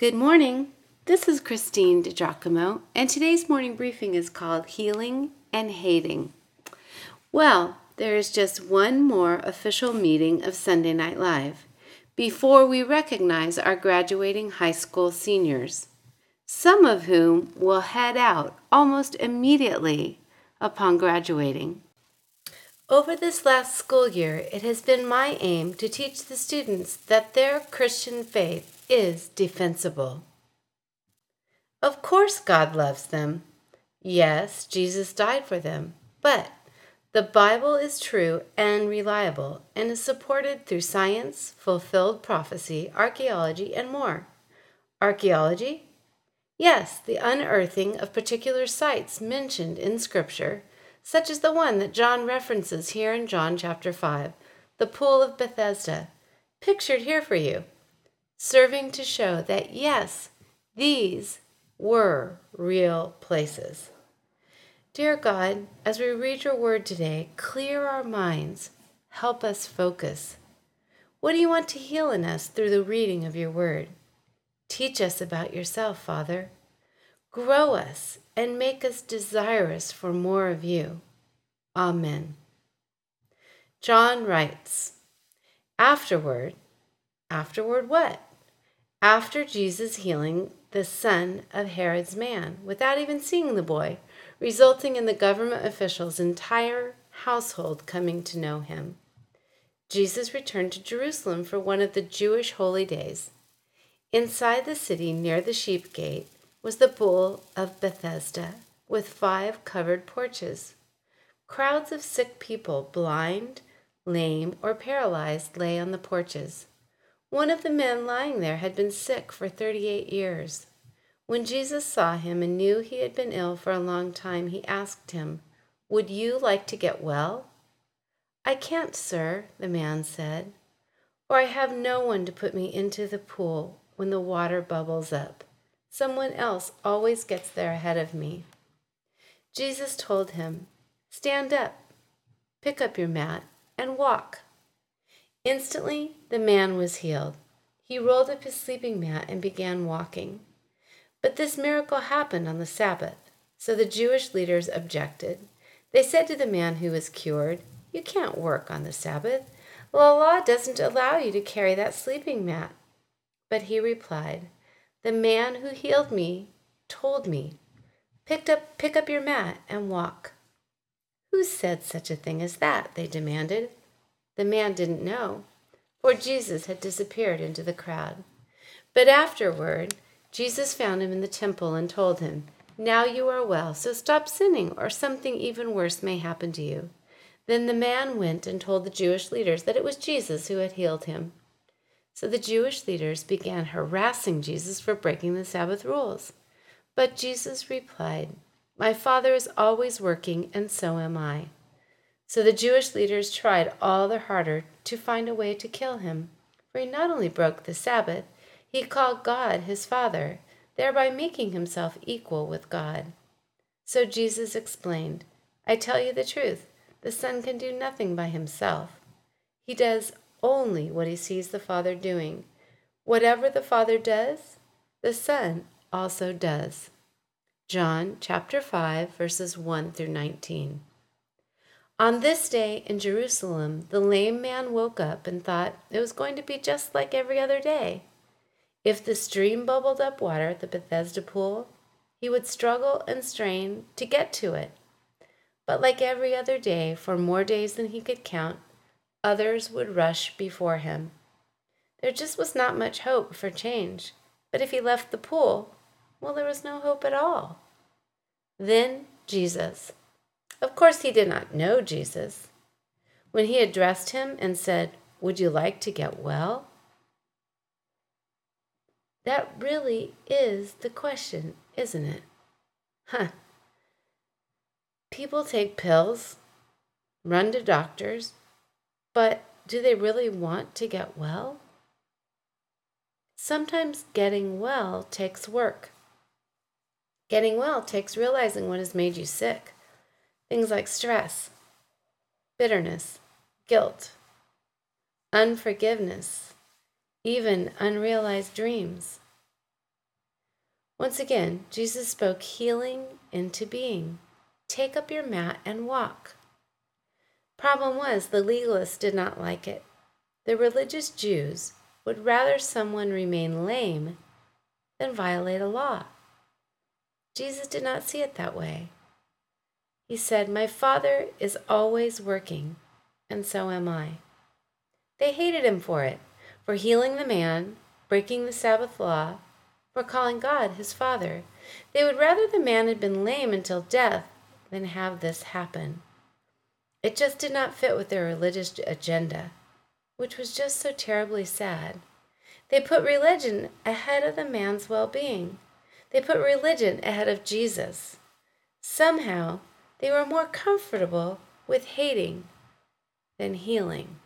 Good morning. This is Christine DiGiacomo, and today's morning briefing is called Healing and Hating. Well, there is just one more official meeting of Sunday Night Live before we recognize our graduating high school seniors, some of whom will head out almost immediately upon graduating. Over this last school year, it has been my aim to teach the students that their Christian faith is defensible. Of course, God loves them. Yes, Jesus died for them. But the Bible is true and reliable and is supported through science, fulfilled prophecy, archaeology, and more. Archaeology? Yes, the unearthing of particular sites mentioned in Scripture such as the one that John references here in John chapter 5, the pool of Bethesda, pictured here for you, serving to show that yes, these were real places. Dear God, as we read your word today, clear our minds, help us focus. What do you want to heal in us through the reading of your word? Teach us about yourself, Father. Grow us and make us desirous for more of you. Amen. John writes, Afterward, afterward what? After Jesus healing the son of Herod's man without even seeing the boy, resulting in the government official's entire household coming to know him. Jesus returned to Jerusalem for one of the Jewish holy days. Inside the city near the sheep gate, was the pool of Bethesda with five covered porches. Crowds of sick people, blind, lame, or paralyzed, lay on the porches. One of the men lying there had been sick for 38 years. When Jesus saw him and knew he had been ill for a long time, he asked him, Would you like to get well? I can't, sir, the man said, for I have no one to put me into the pool when the water bubbles up. Someone else always gets there ahead of me. Jesus told him, Stand up, pick up your mat, and walk. Instantly, the man was healed. He rolled up his sleeping mat and began walking. But this miracle happened on the Sabbath, so the Jewish leaders objected. They said to the man who was cured, You can't work on the Sabbath. The law doesn't allow you to carry that sleeping mat. But he replied, the man who healed me told me, Picked up, pick up your mat and walk. Who said such a thing as that? They demanded. The man didn't know, for Jesus had disappeared into the crowd. But afterward, Jesus found him in the temple and told him, Now you are well, so stop sinning, or something even worse may happen to you. Then the man went and told the Jewish leaders that it was Jesus who had healed him. So the Jewish leaders began harassing Jesus for breaking the Sabbath rules. But Jesus replied, My Father is always working, and so am I. So the Jewish leaders tried all the harder to find a way to kill him, for he not only broke the Sabbath, he called God his Father, thereby making himself equal with God. So Jesus explained, I tell you the truth, the Son can do nothing by himself. He does only what he sees the Father doing. Whatever the Father does, the Son also does. John chapter 5 verses 1 through 19. On this day in Jerusalem, the lame man woke up and thought it was going to be just like every other day. If the stream bubbled up water at the Bethesda pool, he would struggle and strain to get to it. But like every other day, for more days than he could count, others would rush before him. There just was not much hope for change, but if he left the pool, well, there was no hope at all. Then Jesus. Of course, he did not know Jesus. When he addressed him and said, Would you like to get well? That really is the question, isn't it? Huh. People take pills, run to doctors, but do they really want to get well? Sometimes getting well takes work. Getting well takes realizing what has made you sick. Things like stress, bitterness, guilt, unforgiveness, even unrealized dreams. Once again, Jesus spoke healing into being. Take up your mat and walk. Problem was, the legalists did not like it. The religious Jews would rather someone remain lame than violate a law. Jesus did not see it that way. He said, My Father is always working, and so am I. They hated him for it, for healing the man, breaking the Sabbath law, for calling God his Father. They would rather the man had been lame until death than have this happen. It just did not fit with their religious agenda, which was just so terribly sad. They put religion ahead of the man's well being. They put religion ahead of Jesus. Somehow, they were more comfortable with hating than healing.